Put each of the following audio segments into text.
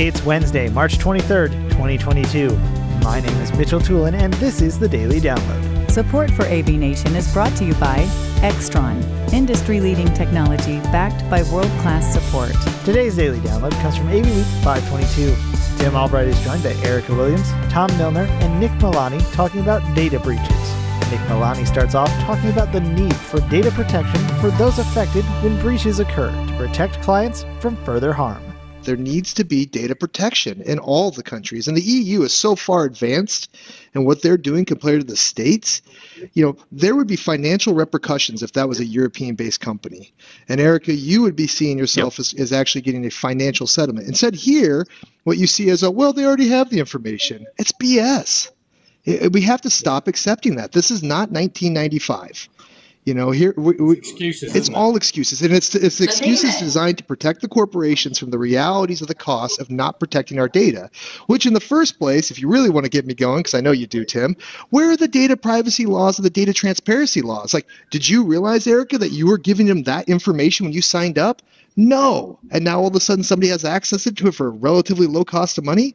It's Wednesday, March 23rd, 2022. My name is Mitchell Tulin, and this is the Daily Download. Support for AV Nation is brought to you by Extron, industry leading technology backed by world class support. Today's Daily Download comes from AV Week 522. Tim Albright is joined by Erica Williams, Tom Milner, and Nick Milani talking about data breaches. Nick Milani starts off talking about the need for data protection for those affected when breaches occur to protect clients from further harm there needs to be data protection in all the countries. And the EU is so far advanced in what they're doing compared to the States. You know, there would be financial repercussions if that was a European based company. And Erica, you would be seeing yourself yep. as, as actually getting a financial settlement. Instead, here, what you see is, a, well, they already have the information. It's BS. we have to stop accepting that. This is not 1995. You know, here we, we, excuses. It's all excuses, and it's it's excuses designed to protect the corporations from the realities of the cost of not protecting our data. Which, in the first place, if you really want to get me going, because I know you do, Tim, where are the data privacy laws and the data transparency laws? Like, did you realize, Erica, that you were giving them that information when you signed up? No, and now all of a sudden somebody has access to it for a relatively low cost of money.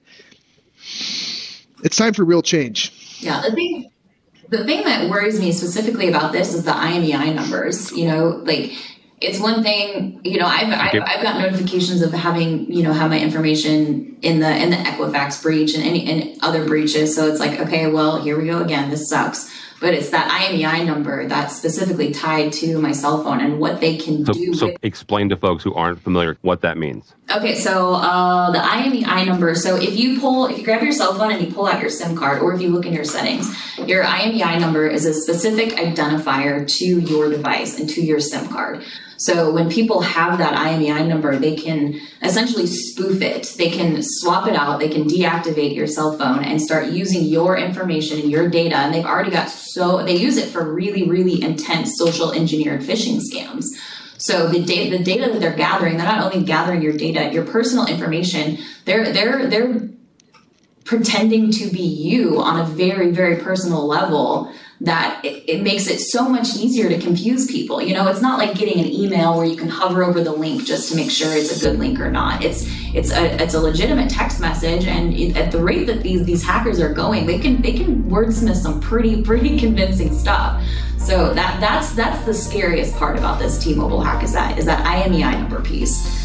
It's time for real change. Yeah, the thing the thing that worries me specifically about this is the IMEI numbers. You know, like it's one thing. You know, I've I've, I've got notifications of having you know have my information in the in the Equifax breach and any and other breaches. So it's like, okay, well, here we go again. This sucks but it's that IMEI number that's specifically tied to my cell phone and what they can so, do. So with... explain to folks who aren't familiar what that means. Okay, so uh, the IMEI number. So if you pull, if you grab your cell phone and you pull out your SIM card, or if you look in your settings, your IMEI number is a specific identifier to your device and to your SIM card. So when people have that IMEI number, they can essentially spoof it. They can swap it out. They can deactivate your cell phone and start using your information and your data. And they've already got so they use it for really, really intense social engineered phishing scams. So the data, the data that they're gathering, they're not only gathering your data, your personal information. They're they're they're pretending to be you on a very, very personal level that it, it, makes it so much easier to confuse people. You know, it's not like getting an email where you can hover over the link just to make sure it's a good link or not. It's it's a it's a legitimate text message, and it, at the rate that these these hackers are going, they can they can wordsmith some pretty pretty convincing stuff. So that that's that's the scariest part about this T-Mobile hack is that is that IMEI number piece.